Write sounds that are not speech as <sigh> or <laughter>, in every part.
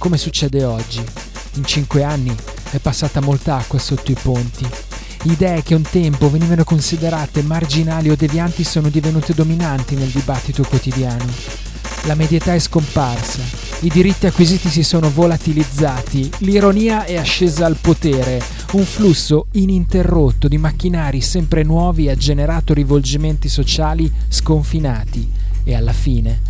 come succede oggi. In cinque anni è passata molta acqua sotto i ponti. Idee che un tempo venivano considerate marginali o devianti sono divenute dominanti nel dibattito quotidiano. La medietà è scomparsa, i diritti acquisiti si sono volatilizzati, l'ironia è ascesa al potere, un flusso ininterrotto di macchinari sempre nuovi ha generato rivolgimenti sociali sconfinati e alla fine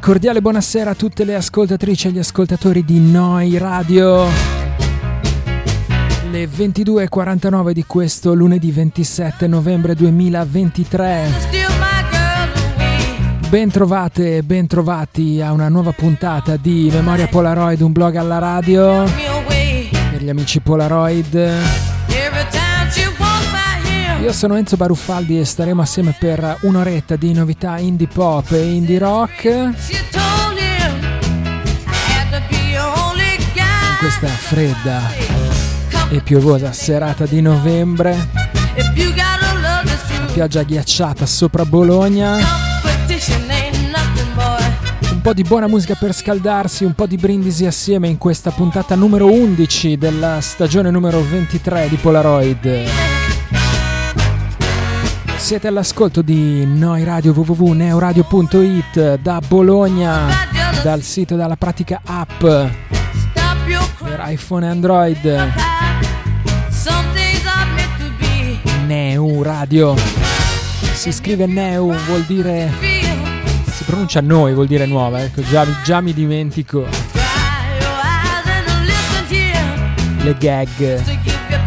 Cordiale buonasera a tutte le ascoltatrici e gli ascoltatori di Noi Radio. Le 22.49 di questo lunedì 27 novembre 2023. Bentrovate e bentrovati a una nuova puntata di Memoria Polaroid, un blog alla radio. Per gli amici Polaroid. Io sono Enzo Baruffaldi e staremo assieme per un'oretta di novità indie pop e indie rock. In questa fredda e piovosa serata di novembre. La pioggia ghiacciata sopra Bologna. Un po' di buona musica per scaldarsi, un po' di brindisi assieme in questa puntata numero 11 della stagione numero 23 di Polaroid. Siete all'ascolto di Noi Radio www.neoradio.it da Bologna, dal sito dalla pratica app per iPhone e Android. Neu Radio. Si scrive Neu, vuol dire. Si pronuncia noi, vuol dire nuova, ecco, già, già mi dimentico. Le gag,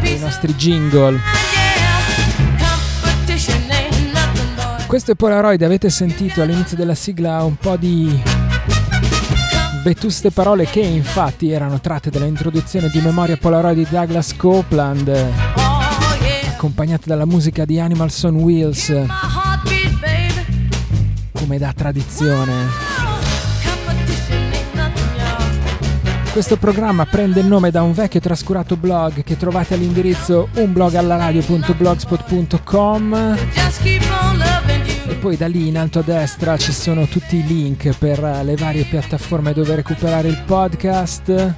i nostri jingle. Questo è Polaroid, avete sentito all'inizio della sigla un po' di vetuste parole che infatti erano tratte dall'introduzione di Memoria Polaroid di Douglas Copeland, accompagnate dalla musica di Animals on Wheels, come da tradizione. Questo programma prende il nome da un vecchio trascurato blog che trovate all'indirizzo unblogallaradio.blogspot.com e poi da lì in alto a destra ci sono tutti i link per le varie piattaforme dove recuperare il podcast.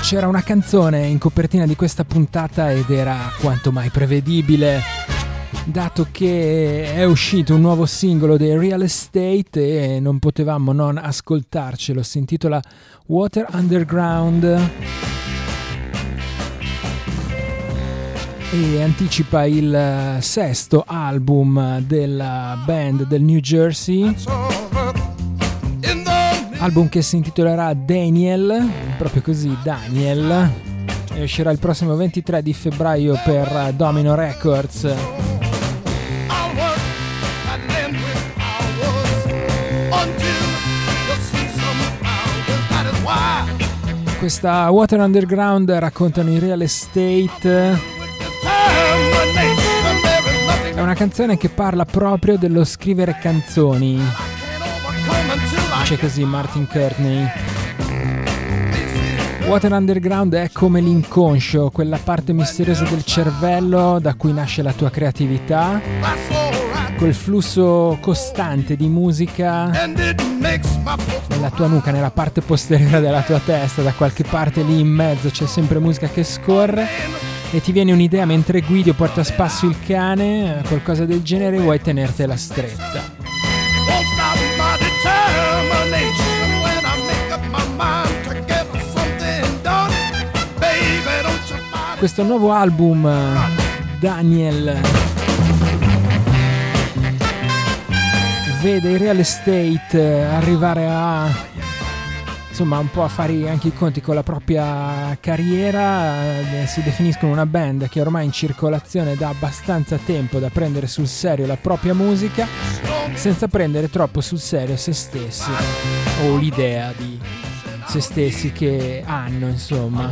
C'era una canzone in copertina di questa puntata ed era quanto mai prevedibile dato che è uscito un nuovo singolo dei Real Estate e non potevamo non ascoltarcelo, si intitola Water Underground e anticipa il sesto album della band del New Jersey. Album che si intitolerà Daniel, proprio così Daniel, e uscirà il prossimo 23 di febbraio per Domino Records. Questa Water Underground raccontano in real estate. È una canzone che parla proprio dello scrivere canzoni. Dice così Martin Courtney. Water Underground è come l'inconscio, quella parte misteriosa del cervello da cui nasce la tua creatività, quel flusso costante di musica nella tua nuca, nella parte posteriore della tua testa, da qualche parte lì in mezzo c'è sempre musica che scorre e ti viene un'idea mentre guidi o porti a spasso il cane, qualcosa del genere, vuoi tenertela stretta. Questo nuovo album Daniel vede il real estate arrivare a insomma un po' a fare anche i conti con la propria carriera eh, si definiscono una band che ormai in circolazione da abbastanza tempo da prendere sul serio la propria musica senza prendere troppo sul serio se stessi o l'idea di se stessi che hanno insomma.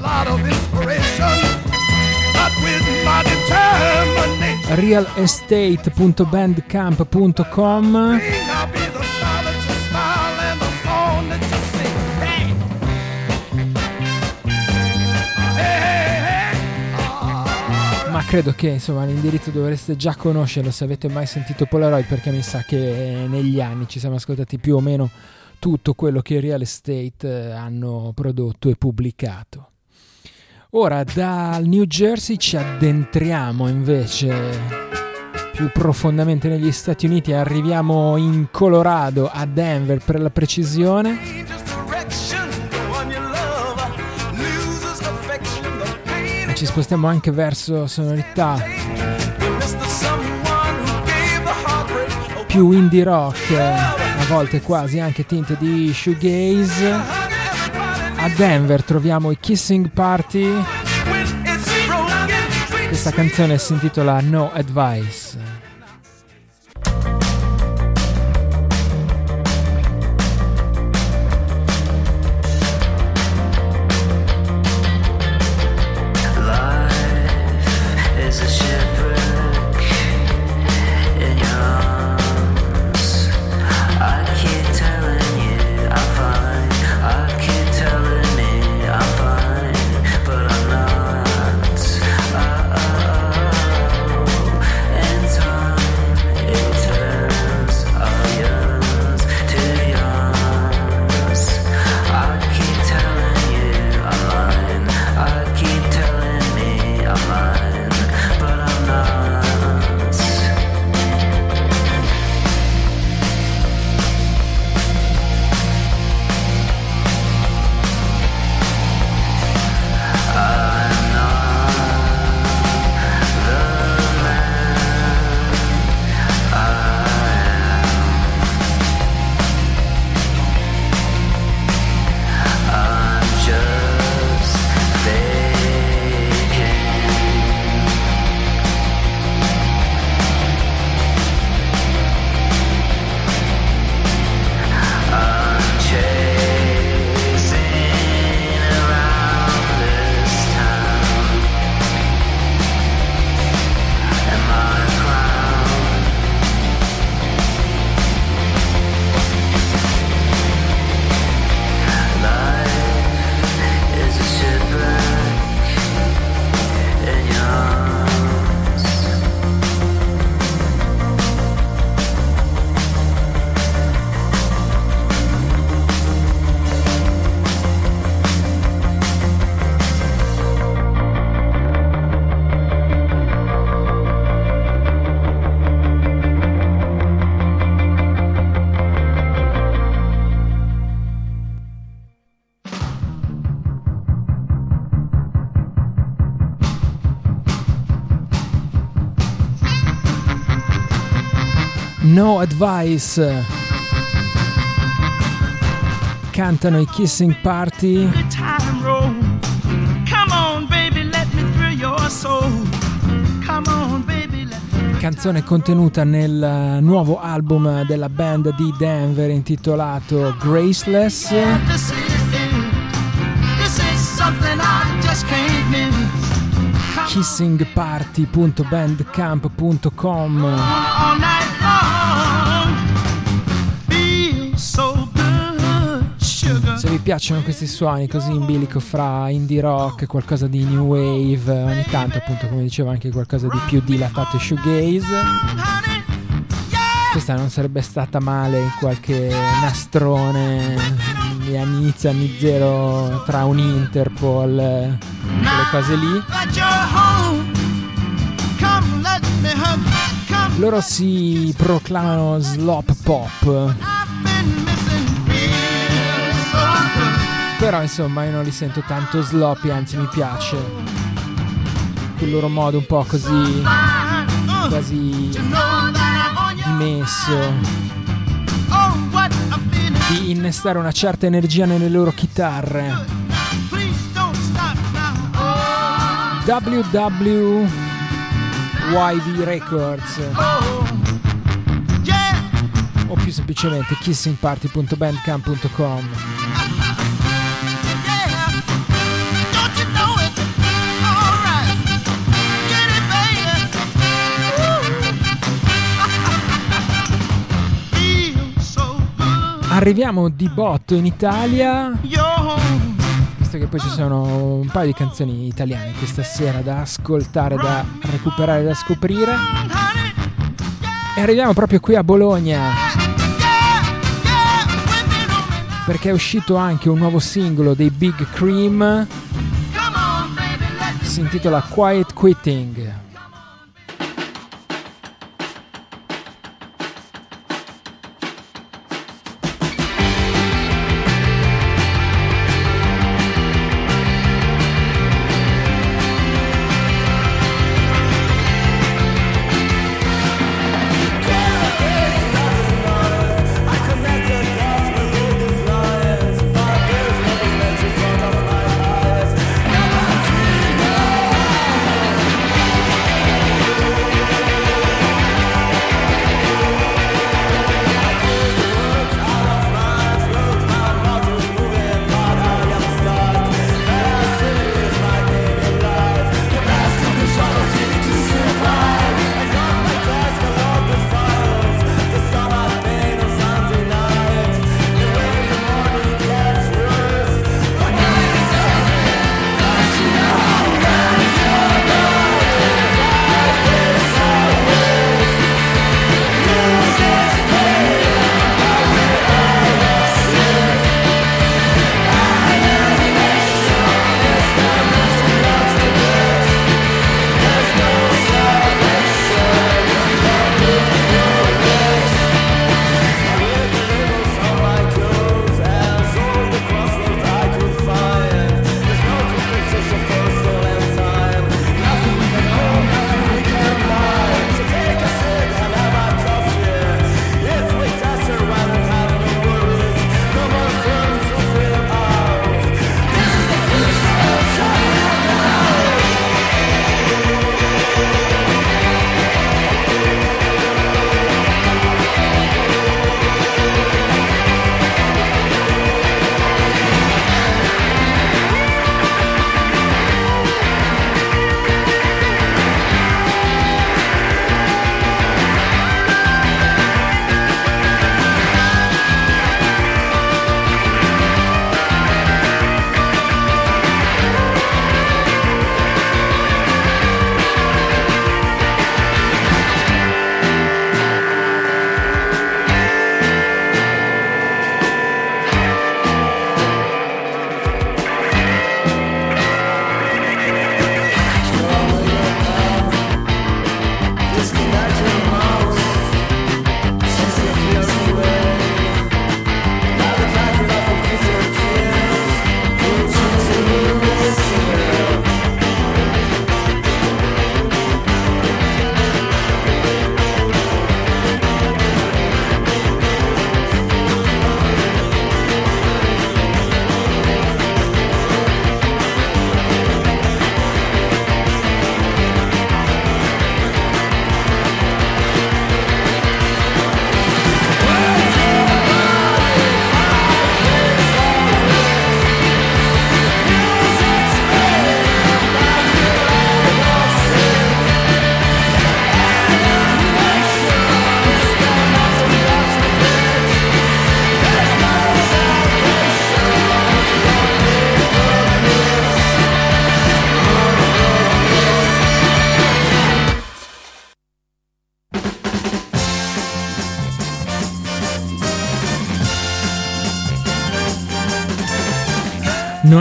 Realestate.bandcamp.com credo che insomma l'indirizzo dovreste già conoscerlo se avete mai sentito Polaroid perché mi sa che negli anni ci siamo ascoltati più o meno tutto quello che Real Estate eh, hanno prodotto e pubblicato. Ora dal New Jersey ci addentriamo invece più profondamente negli Stati Uniti arriviamo in Colorado, a Denver per la precisione. Ci spostiamo anche verso sonorità più indie rock, a volte quasi anche tinte di shoegaze. A Denver troviamo i Kissing Party. Questa canzone si intitola No Advice. Advice. Cantano i Kissing Party. Canzone contenuta nel nuovo album della band di Denver intitolato Graceless. kissingparty.bandcamp.com piacciono questi suoni così in bilico fra indie rock, qualcosa di new wave, ogni tanto appunto come dicevo anche qualcosa di più dilatato e shoegaze, questa non sarebbe stata male in qualche nastrone di inizio anni zero tra un Interpol e quelle cose lì. Loro si proclamano slop pop. Però insomma io non li sento tanto sloppy, anzi mi piace. Quel loro modo un po' così quasi dimesso di innestare una certa energia nelle loro chitarre. WWYD Records o più semplicemente kissingparty.bandcamp.com Arriviamo di botto in Italia. Visto che poi ci sono un paio di canzoni italiane questa sera da ascoltare, da recuperare, da scoprire. E arriviamo proprio qui a Bologna. Perché è uscito anche un nuovo singolo dei Big Cream. Si intitola Quiet Quitting.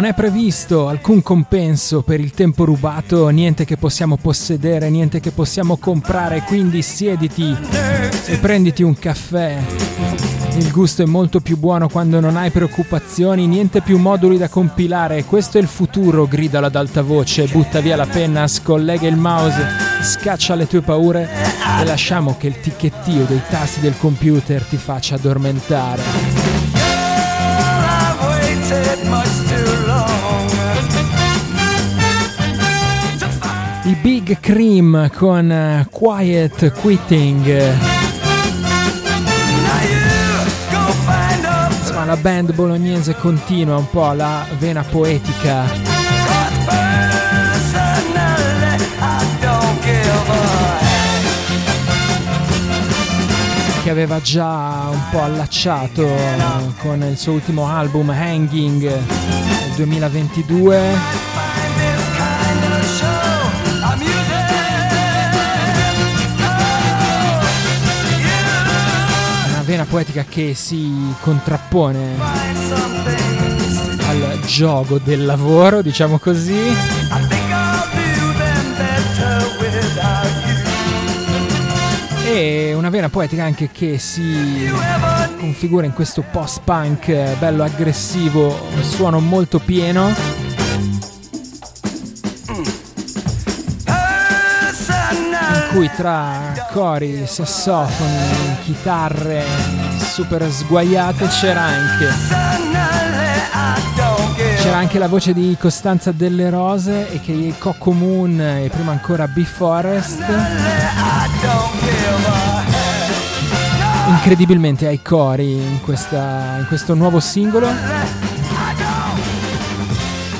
Non è previsto alcun compenso per il tempo rubato, niente che possiamo possedere, niente che possiamo comprare, quindi siediti e prenditi un caffè. Il gusto è molto più buono quando non hai preoccupazioni, niente più moduli da compilare. Questo è il futuro, grida ad alta voce, butta via la penna, scollega il mouse, scaccia le tue paure e lasciamo che il ticchettio dei tasti del computer ti faccia addormentare. Big Cream con uh, Quiet Quitting. Insomma, la band bolognese continua un po' la vena poetica. Che aveva già un po' allacciato con il suo ultimo album Hanging nel 2022. Vena poetica che si contrappone al gioco del lavoro, diciamo così. E una vena poetica anche che si configura in questo post-punk bello aggressivo, un suono molto pieno cui tra cori, sassofoni, chitarre super sguaiate c'era anche c'era anche la voce di Costanza delle Rose e che Coco Moon e prima ancora B Forest. Incredibilmente ai cori in, questa, in questo nuovo singolo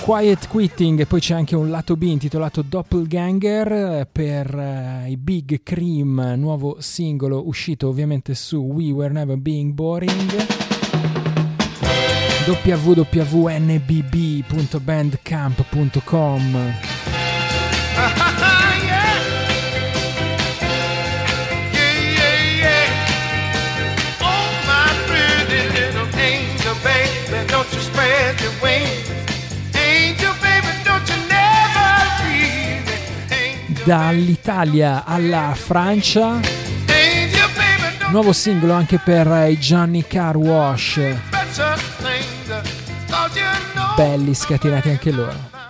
Quiet Quitting e poi c'è anche un lato B intitolato Doppelganger eh, per uh, i Big Cream, nuovo singolo uscito ovviamente su We Were Never Being Boring. Www.nbb.bandcamp.com <laughs> Don't you spread your wings dall'Italia alla Francia. Nuovo singolo anche per i Johnny Car Wash. Belli scatenati anche loro.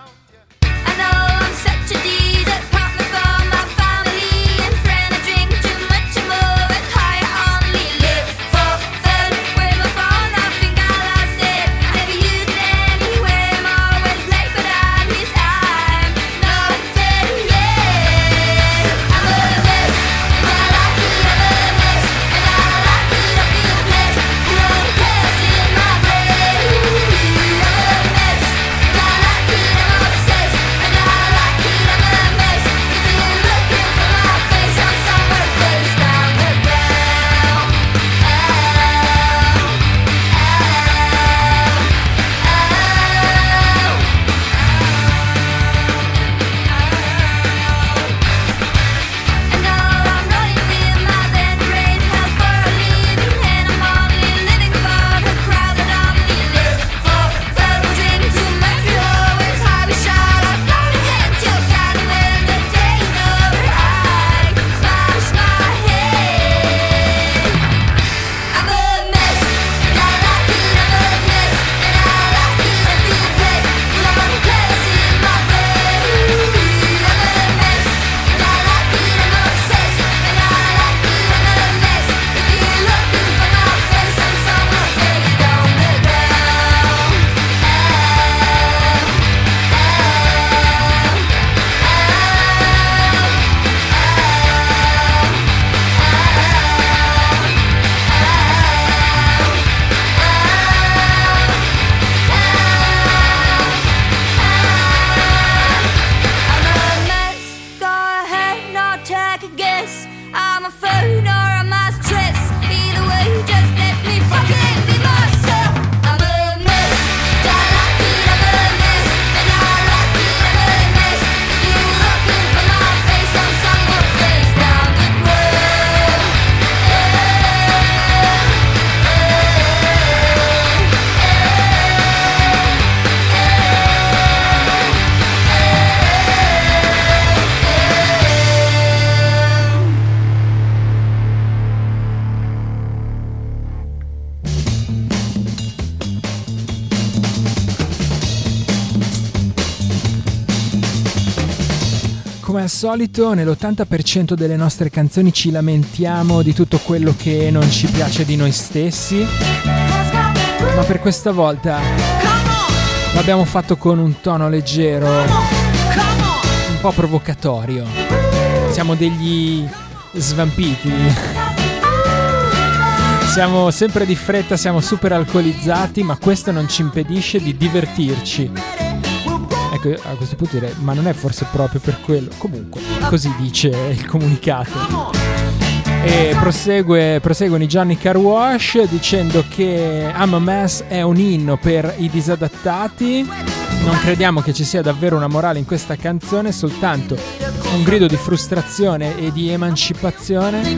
Solito, nell'80% delle nostre canzoni ci lamentiamo di tutto quello che non ci piace di noi stessi, ma per questa volta l'abbiamo fatto con un tono leggero, un po' provocatorio. Siamo degli svampiti. Siamo sempre di fretta, siamo super alcolizzati, ma questo non ci impedisce di divertirci. Ecco, a questo punto direi, ma non è forse proprio per quello. Comunque, così dice il comunicato. E prosegue, proseguono i Gianni Carwash dicendo che I'm a Mess è un inno per i disadattati. Non crediamo che ci sia davvero una morale in questa canzone, soltanto un grido di frustrazione e di emancipazione.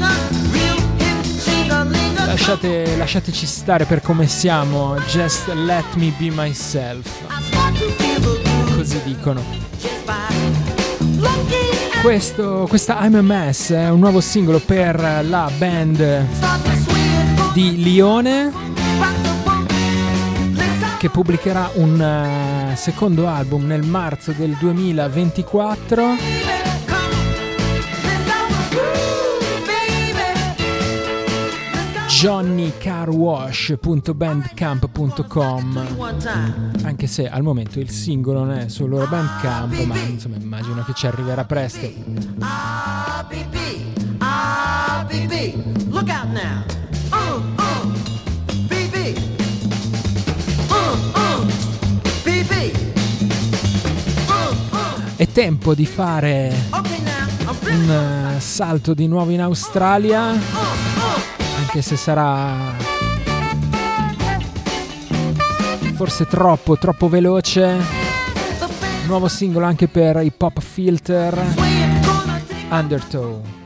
Lasciate, lasciateci stare per come siamo, just let me be myself così dicono. Questo, questa I'm a Mess è un nuovo singolo per la band di Lione che pubblicherà un uh, secondo album nel marzo del 2024 johnnycarwash.bandcamp.com anche se al momento il singolo non è sul loro bandcamp ma insomma immagino che ci arriverà presto Look out now. Uh, uh, BB. Uh, uh, BB. È tempo di fare un salto di nuovo in Australia anche se sarà forse troppo, troppo veloce. Nuovo singolo anche per i pop filter Undertow.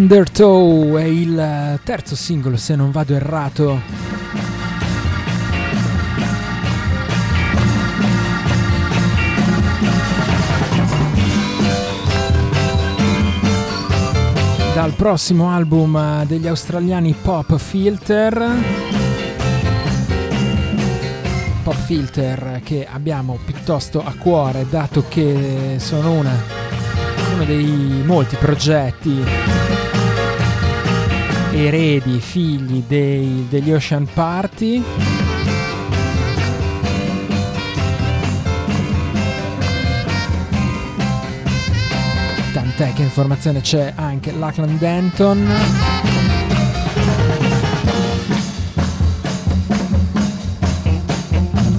Undertow è il terzo singolo se non vado errato. Dal prossimo album degli australiani Pop Filter. Pop Filter che abbiamo piuttosto a cuore dato che sono una, uno dei molti progetti eredi, figli dei, degli Ocean Party. Tant'è che informazione c'è anche Lachlan Denton.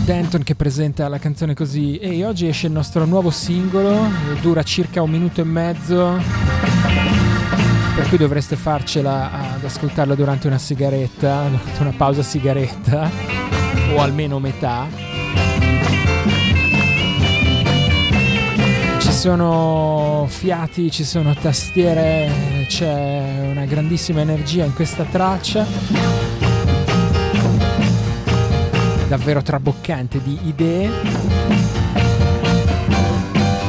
Denton che presenta la canzone così e oggi esce il nostro nuovo singolo, dura circa un minuto e mezzo per cui dovreste farcela ad ascoltarla durante una sigaretta, durante una pausa sigaretta, o almeno metà. Ci sono fiati, ci sono tastiere, c'è una grandissima energia in questa traccia. Davvero traboccante di idee.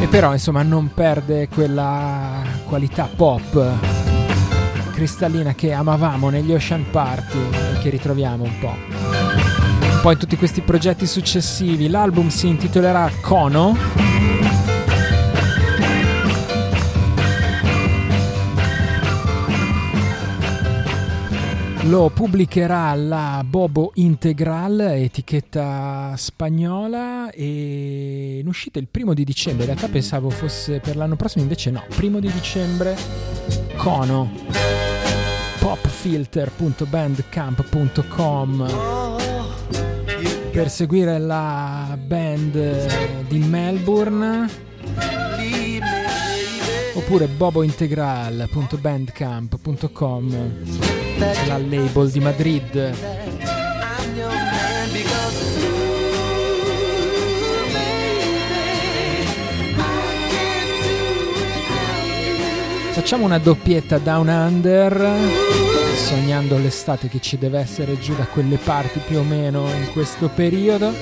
E però insomma non perde quella qualità pop cristallina che amavamo negli Ocean Party e che ritroviamo un po'. Poi tutti questi progetti successivi l'album si intitolerà Kono lo pubblicherà la Bobo Integral, etichetta spagnola, e in uscita il primo di dicembre. In realtà pensavo fosse per l'anno prossimo, invece no. Primo di dicembre, Cono. popfilter.bandcamp.com per seguire la band di Melbourne oppure bobointegral.bandcamp.com la label di Madrid. Facciamo una doppietta down under, sognando l'estate che ci deve essere giù da quelle parti più o meno in questo periodo.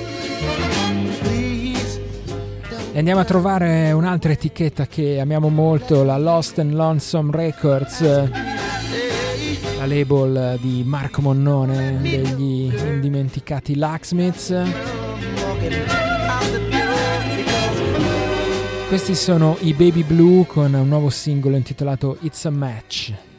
E andiamo a trovare un'altra etichetta che amiamo molto, la Lost and Lonesome Records la label di Marco Monnone degli indimenticati Lacksmiths. Questi sono i Baby Blue con un nuovo singolo intitolato It's a Match.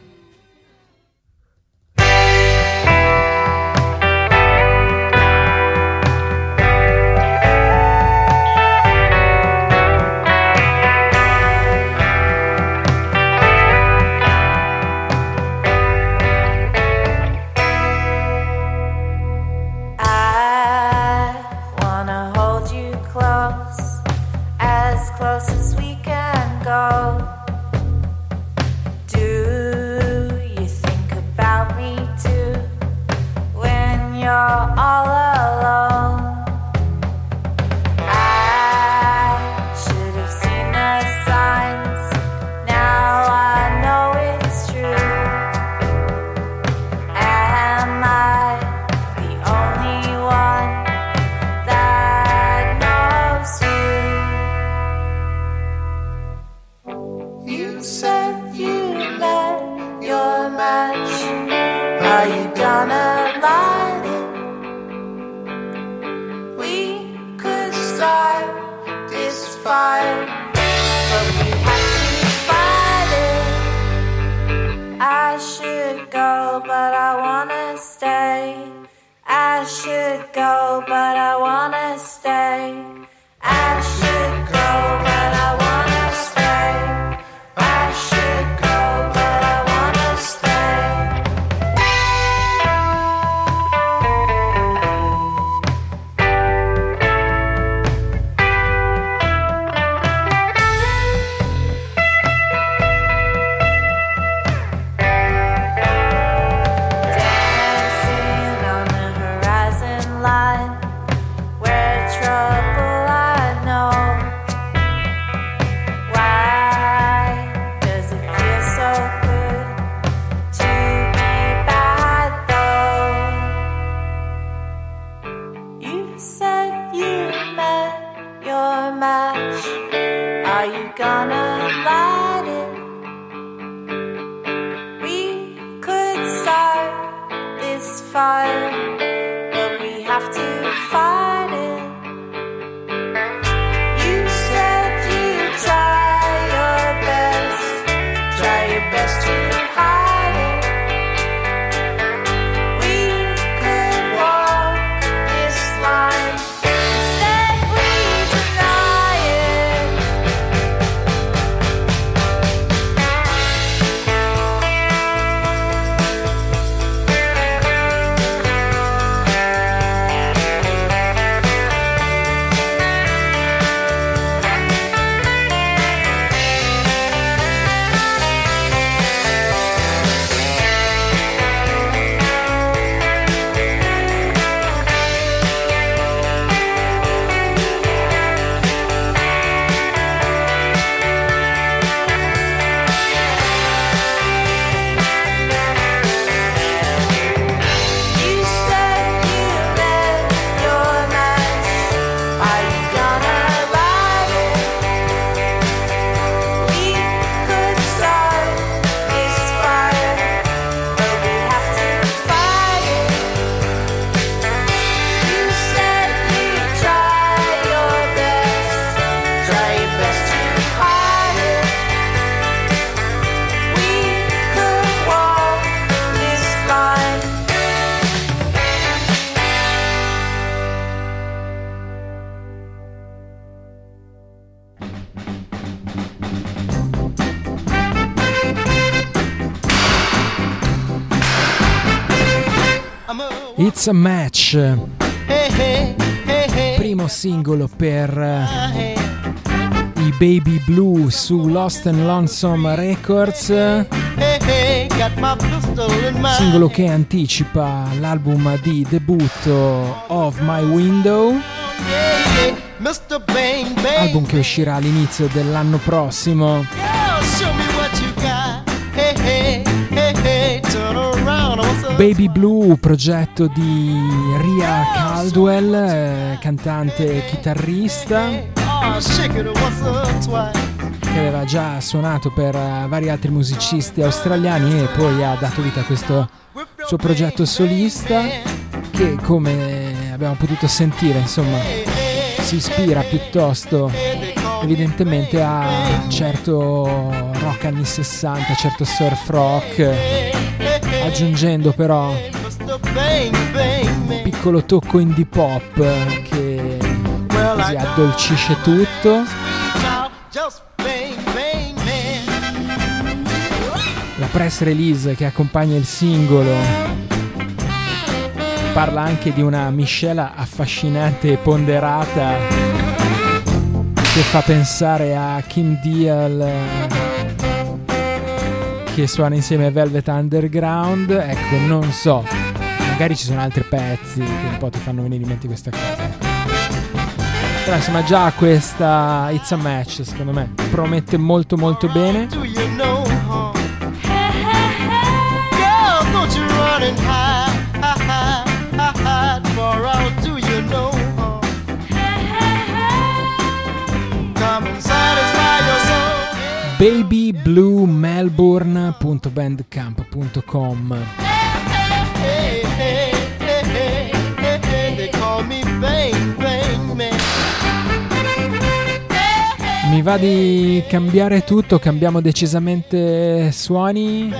Primo singolo per i Baby Blue su Lost and Lonesome Records, singolo che anticipa l'album di debutto Of My Window, album che uscirà all'inizio dell'anno prossimo. Baby Blue, progetto di Ria Caldwell, eh, cantante e chitarrista, che aveva già suonato per uh, vari altri musicisti australiani e poi ha dato vita a questo suo progetto solista che come abbiamo potuto sentire insomma si ispira piuttosto evidentemente a certo rock anni 60, certo surf rock aggiungendo però un piccolo tocco indie pop che così addolcisce tutto. La press release che accompagna il singolo parla anche di una miscela affascinante e ponderata che fa pensare a Kim Deal che suona insieme a Velvet Underground. Ecco, non so, magari ci sono altri pezzi che un po' ti fanno venire in mente questa cosa. Però insomma già questa It's a Match secondo me promette molto molto bene. babybluemelbourne.bandcamp.com Mi va di cambiare tutto, cambiamo decisamente suoni.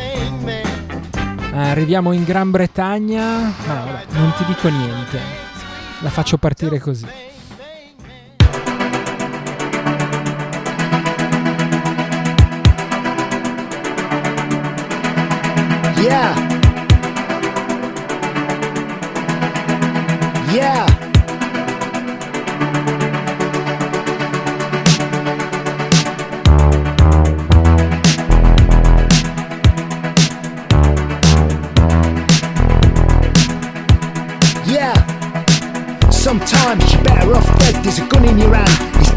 Arriviamo in Gran Bretagna. Ah, vabbè, non ti dico niente. La faccio partire così. Yeah. Yeah. Yeah. Sometimes you're better off dead. There's a gun in your hand.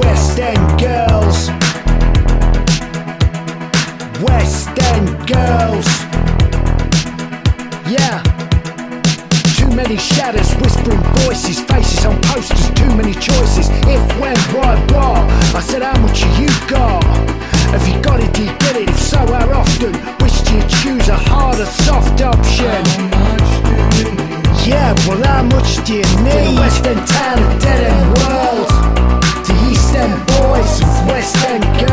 West End girls. West End girls. Yeah. Too many shadows, whispering voices, faces on posters, too many choices. If, when, why, what? I said, How much you got? Have you got it? You get it? If so, how often? Which do you choose, a hard or soft option? Yeah, well, how much do you need? In a West End town, a dead end world. The East End boys, West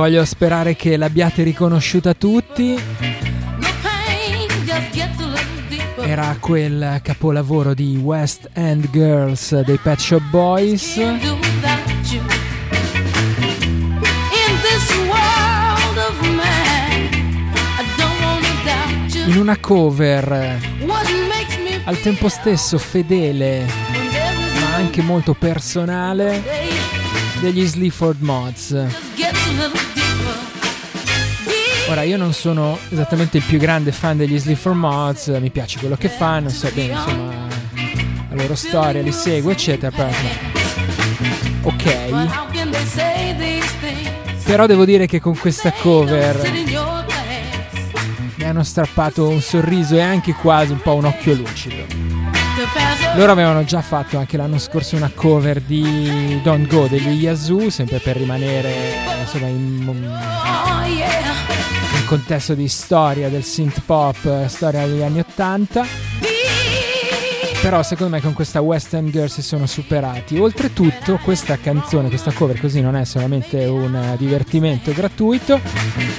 voglio sperare che l'abbiate riconosciuta tutti. Era quel capolavoro di West End Girls dei Pet Shop Boys. In una cover al tempo stesso fedele ma anche molto personale degli Sleaford Mods. Ora, io non sono esattamente il più grande fan degli Sleaford Mods, mi piace quello che fanno, so bene, insomma, la loro storia, li seguo, eccetera, però, ok. Però devo dire che con questa cover mi hanno strappato un sorriso e anche quasi un po' un occhio lucido. Loro avevano già fatto anche l'anno scorso una cover di Don't Go degli Yazoo, sempre per rimanere insomma in un contesto di storia del synth pop, storia degli anni 80. Però secondo me con questa Western Girl si sono superati. Oltretutto questa canzone, questa cover così non è solamente un divertimento gratuito,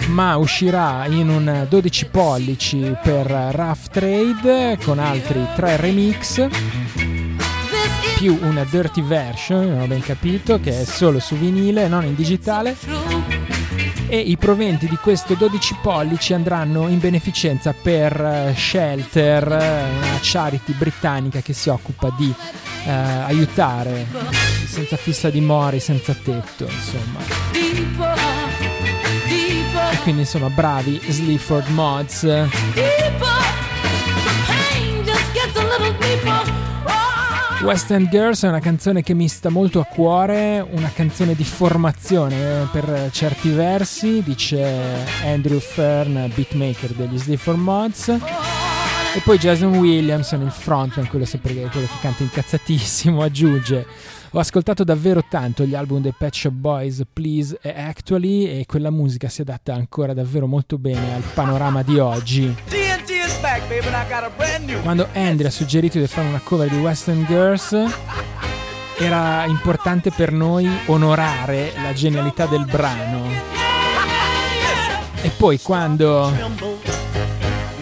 ma uscirà in un 12 pollici per Rough Trade con altri tre remix più una dirty version, non ho ben capito, che è solo su vinile, non in digitale. E i proventi di questo 12 pollici andranno in beneficenza per Shelter, una charity britannica che si occupa di eh, aiutare senza fissa dimora, senza tetto, insomma. E quindi insomma bravi Sleaford Mods. West End Girls è una canzone che mi sta molto a cuore, una canzone di formazione per certi versi, dice Andrew Fern, beatmaker degli Sleaford Mods. E poi Jason Williamson, il frontman, quello sempre quello che canta incazzatissimo, <laughs> aggiunge ho ascoltato davvero tanto gli album dei Pet Shop Boys, Please e Actually e quella musica si adatta ancora davvero molto bene al panorama di oggi. Quando Andrew ha suggerito di fare una cover di Western Girls era importante per noi onorare la genialità del brano. E poi quando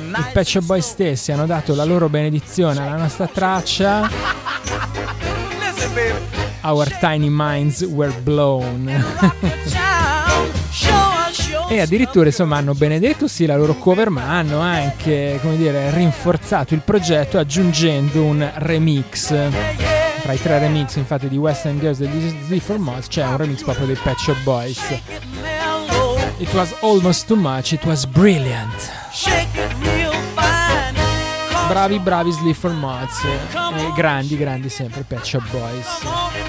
i Pet Shop Boys stessi hanno dato la loro benedizione alla nostra traccia Our tiny minds were blown. <laughs> e addirittura insomma hanno benedetto sì la loro cover, ma hanno anche, come dire, rinforzato il progetto aggiungendo un remix. Tra i tre remix infatti di Western Girls degli Sleaford Mods c'è un remix proprio dei Pet Shop Boys. It was almost too much, it was brilliant. Bravi, bravi Sleaford Mods. E grandi, grandi sempre Pet Shop Boys.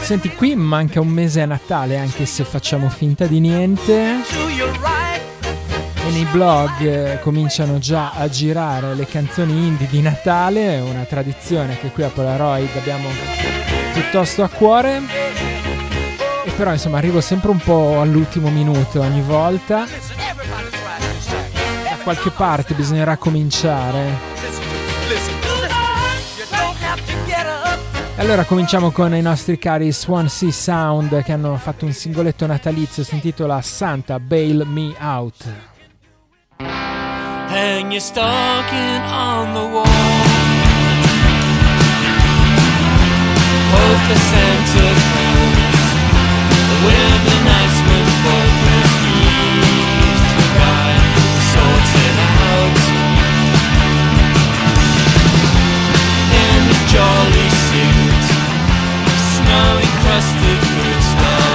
Senti, qui manca un mese a Natale, anche se facciamo finta di niente. E nei blog eh, cominciano già a girare le canzoni indie di Natale, una tradizione che qui a Polaroid abbiamo piuttosto a cuore. E però insomma arrivo sempre un po' all'ultimo minuto ogni volta. Da qualche parte bisognerà cominciare. Allora cominciamo con i nostri cari Swansea Sound che hanno fatto un singoletto natalizio, si intitola Santa Bail Me Out. Hang your stocking on the wall. Hope the Santa comes with a nice one for prestige. The guy sorts it out in his jolly suit, now encrusted with stars.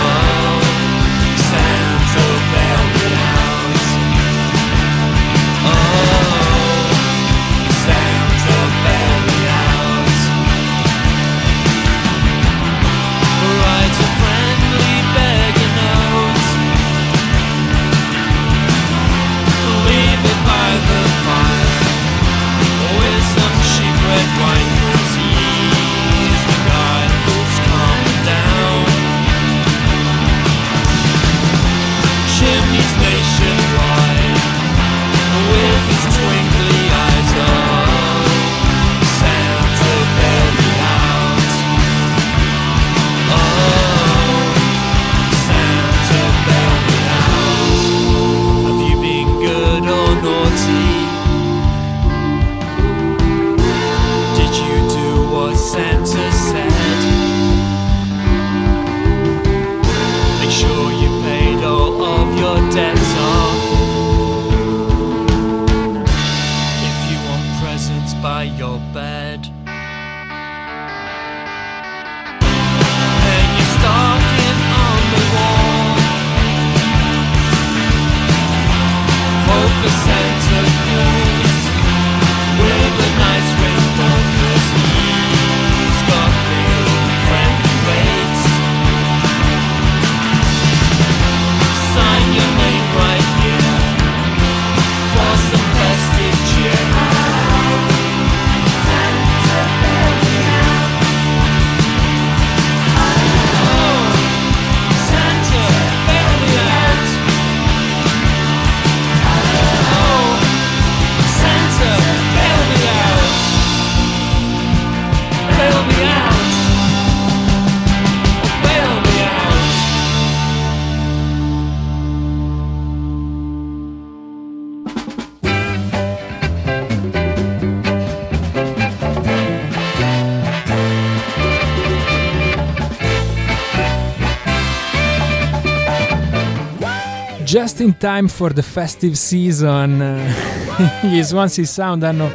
Just in time for the festive season, <laughs> gli Swansea Sound hanno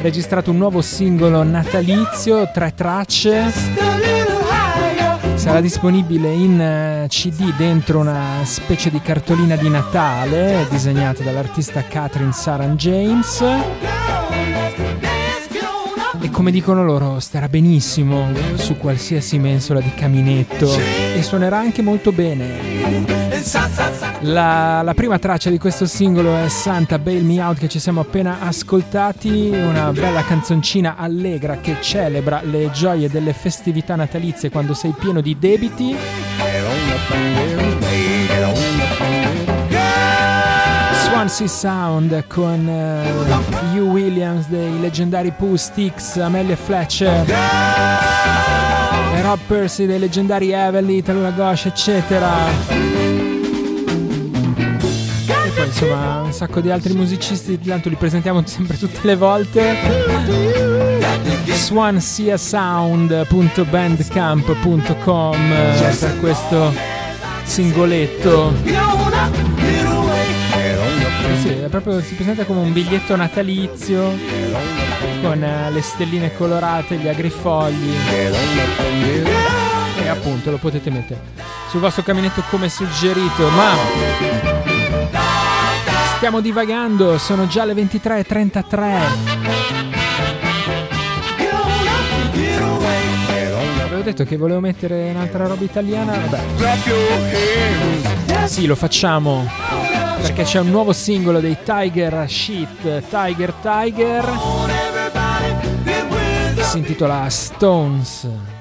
registrato un nuovo singolo natalizio, tre tracce. Sarà disponibile in eh, CD dentro una specie di cartolina di Natale disegnata dall'artista Catherine Saran James. Come dicono loro, starà benissimo su qualsiasi mensola di caminetto e suonerà anche molto bene. La, la prima traccia di questo singolo è Santa Bail Me Out che ci siamo appena ascoltati, una bella canzoncina allegra che celebra le gioie delle festività natalizie quando sei pieno di debiti. Swansea Sound con eh, Hugh Williams dei leggendari Pooh Sticks, Amelia Fletcher e Rob Percy dei leggendari Everly, Talula Ghosh, eccetera. E poi insomma un sacco di altri musicisti, tanto li presentiamo <laughs> sempre tutte le volte. swanseasound.bandcamp.com eh, per questo singoletto. Proprio, si presenta come un biglietto natalizio con eh, le stelline colorate, gli agrifogli. E appunto lo potete mettere sul vostro caminetto come suggerito, ma stiamo divagando, sono già le 23.33. detto che volevo mettere un'altra roba italiana. Vabbè. Sì, lo facciamo. Perché c'è un nuovo singolo dei Tiger Shit, Tiger Tiger. Si intitola Stones.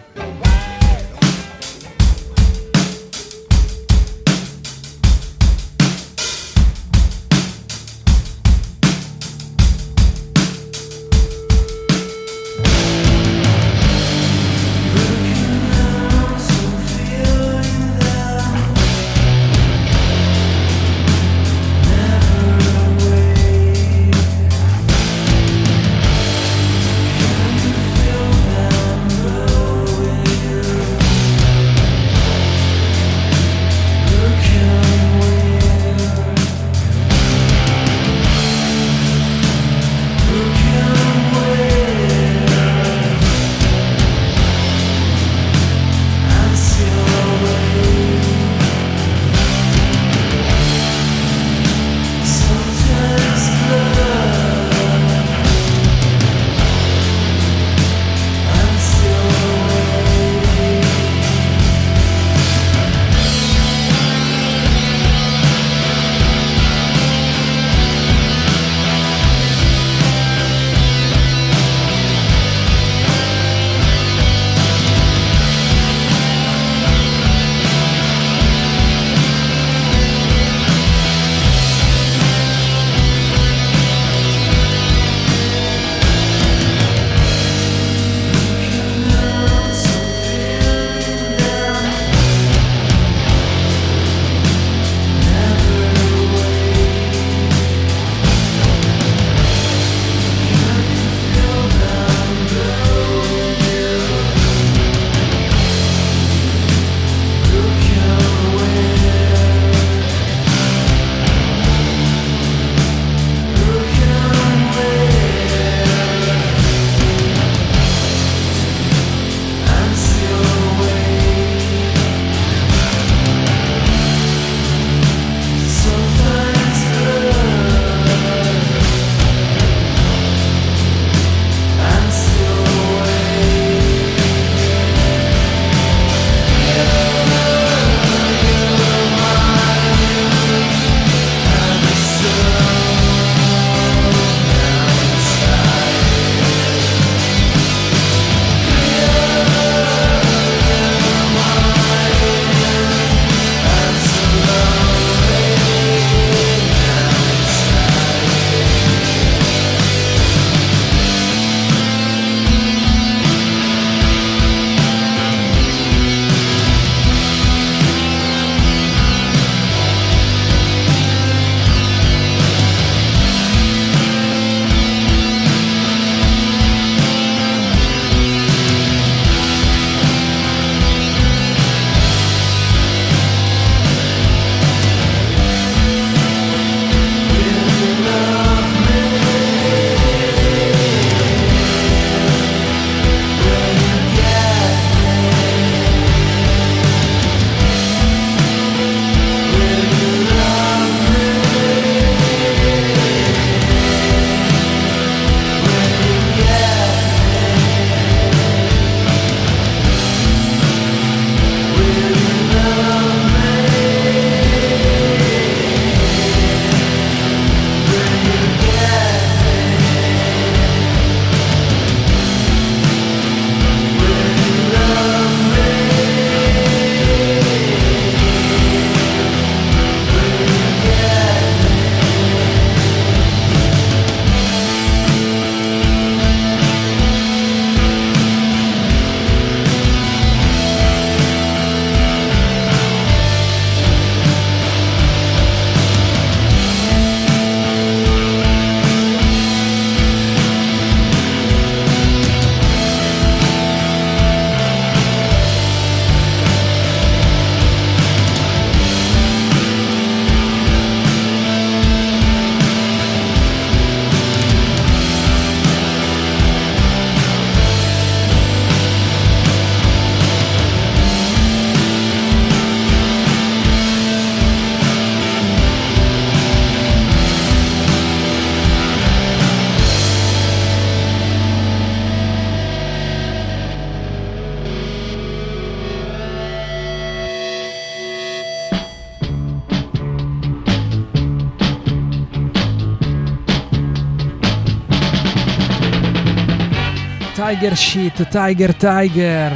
Tiger Shit, Tiger Tiger.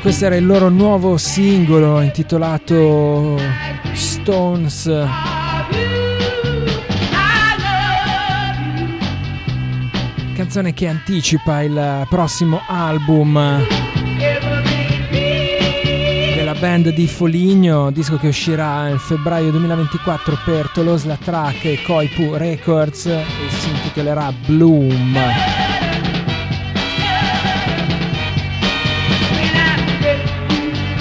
Questo era il loro nuovo singolo intitolato Stones. Canzone che anticipa il prossimo album band di Foligno, disco che uscirà nel febbraio 2024 per Toulouse La Track e Koipu Records e si intitolerà Bloom.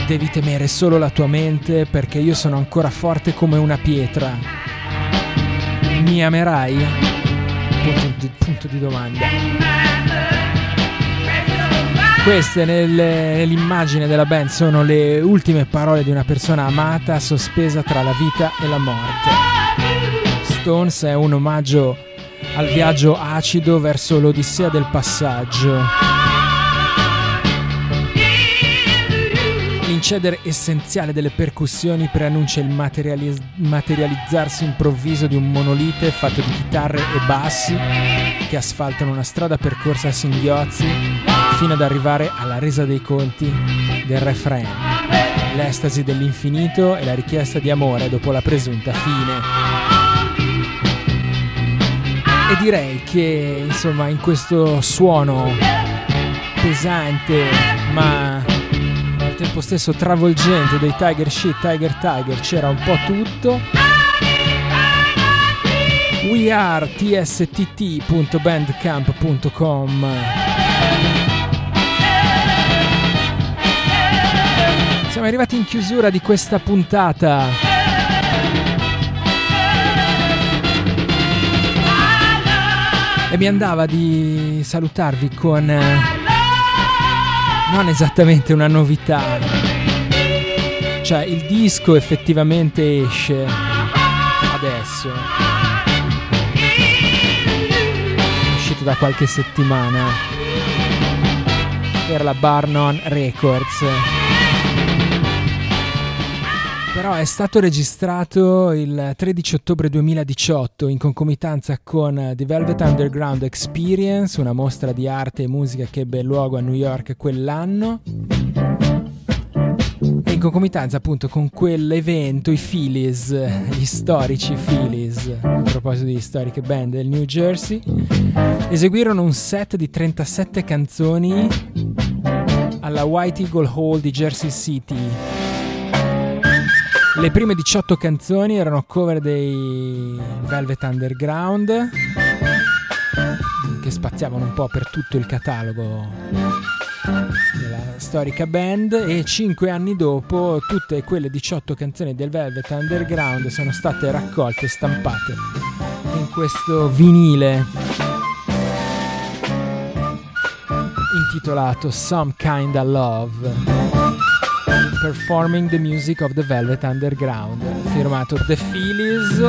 Devi temere solo la tua mente perché io sono ancora forte come una pietra. Mi amerai? Punto di, punto di domanda. Queste nelle- nell'immagine della band sono le ultime parole di una persona amata sospesa tra la vita e la morte. Stones è un omaggio al viaggio acido verso l'odissea del passaggio. L'incedere essenziale delle percussioni preannuncia il materialis- materializzarsi improvviso di un monolite fatto di chitarre e bassi che asfaltano una strada percorsa a singhiozzi fino ad arrivare alla resa dei conti del refrain, l'estasi dell'infinito e la richiesta di amore dopo la presunta fine. E direi che insomma in questo suono pesante ma al tempo stesso travolgente dei Tiger Shit, Tiger Tiger c'era un po' tutto. We are tstt.bandcamp.com Siamo arrivati in chiusura di questa puntata. E mi andava di salutarvi con eh, non esattamente una novità. Cioè, il disco effettivamente esce adesso. È uscito da qualche settimana per la Barnon Records. Però è stato registrato il 13 ottobre 2018 in concomitanza con The Velvet Underground Experience, una mostra di arte e musica che ebbe luogo a New York quell'anno. E in concomitanza appunto con quell'evento i Phillies, gli storici Phillies, a proposito di storiche band del New Jersey, eseguirono un set di 37 canzoni alla White Eagle Hall di Jersey City. Le prime 18 canzoni erano cover dei Velvet Underground che spaziavano un po' per tutto il catalogo della storica band e 5 anni dopo tutte quelle 18 canzoni del Velvet Underground sono state raccolte e stampate in questo vinile intitolato Some Kinda Love Performing the Music of the Velvet Underground, firmato The Phillies.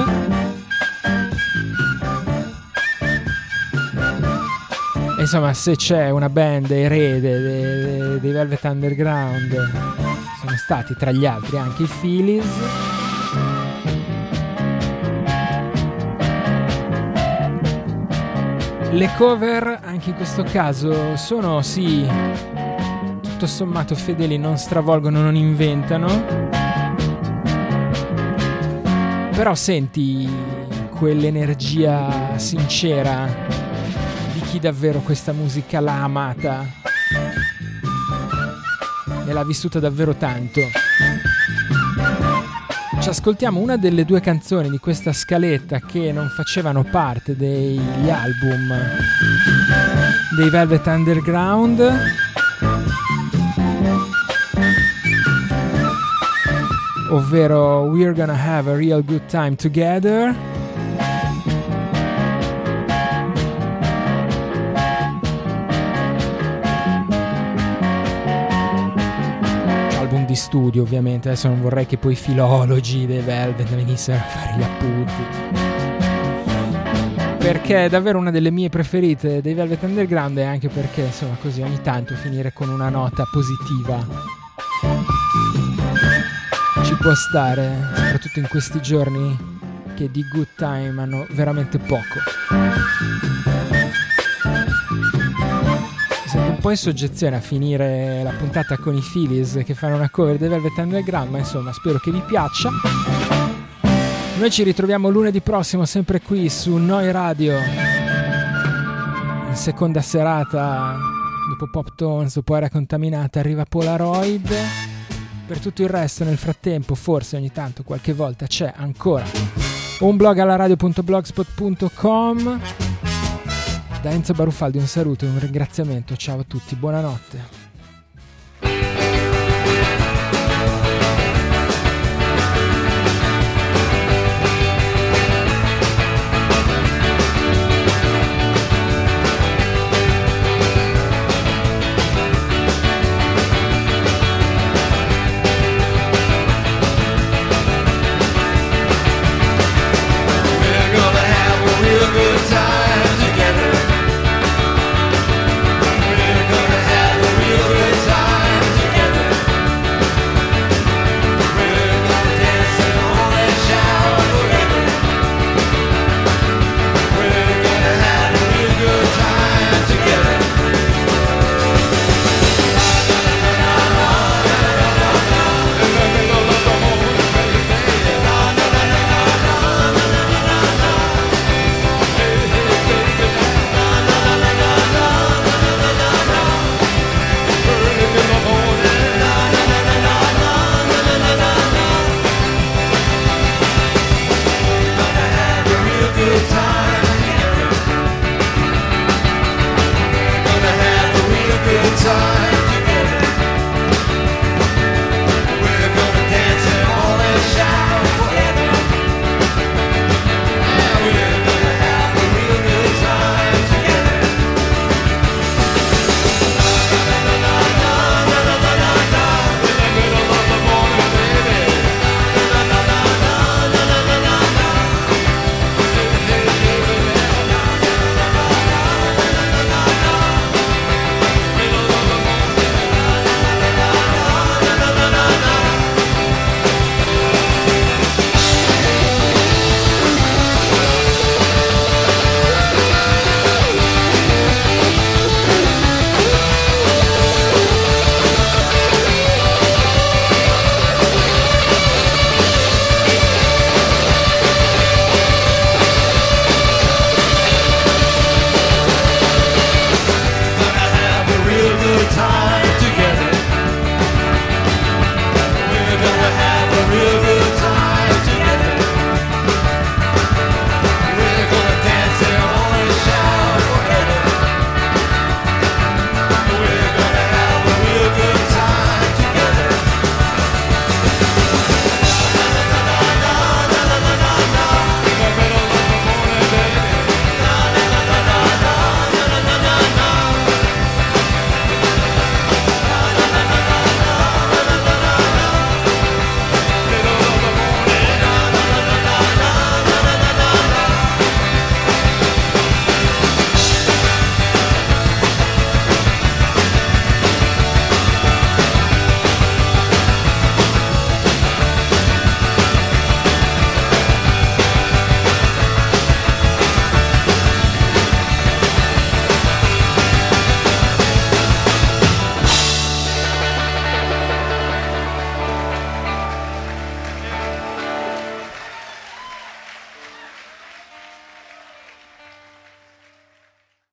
Insomma, se c'è una band erede dei Velvet Underground, sono stati tra gli altri anche i Phillies. Le cover, anche in questo caso, sono sì tutto sommato fedeli, non stravolgono, non inventano. Però senti quell'energia sincera di chi davvero questa musica l'ha amata e l'ha vissuta davvero tanto. Ci ascoltiamo una delle due canzoni di questa scaletta che non facevano parte degli album dei Velvet Underground. Ovvero We're Gonna Have a Real Good Time Together. Album di studio ovviamente, adesso non vorrei che poi i filologi dei Velvet venissero a fare gli appunti. Perché è davvero una delle mie preferite dei Velvet Underground e anche perché insomma così ogni tanto finire con una nota positiva può stare, soprattutto in questi giorni che di good time hanno veramente poco. Sento un po' in soggezione a finire la puntata con i Phillies che fanno una cover dei Velvet Underground, ma insomma spero che vi piaccia. Noi ci ritroviamo lunedì prossimo sempre qui su Noi Radio. In seconda serata, dopo Pop Tones, dopo Area Contaminata, arriva Polaroid. Per tutto il resto, nel frattempo, forse ogni tanto, qualche volta c'è ancora un blog alla radio.blogspot.com. Da Enzo Barufaldi un saluto e un ringraziamento. Ciao a tutti, buonanotte.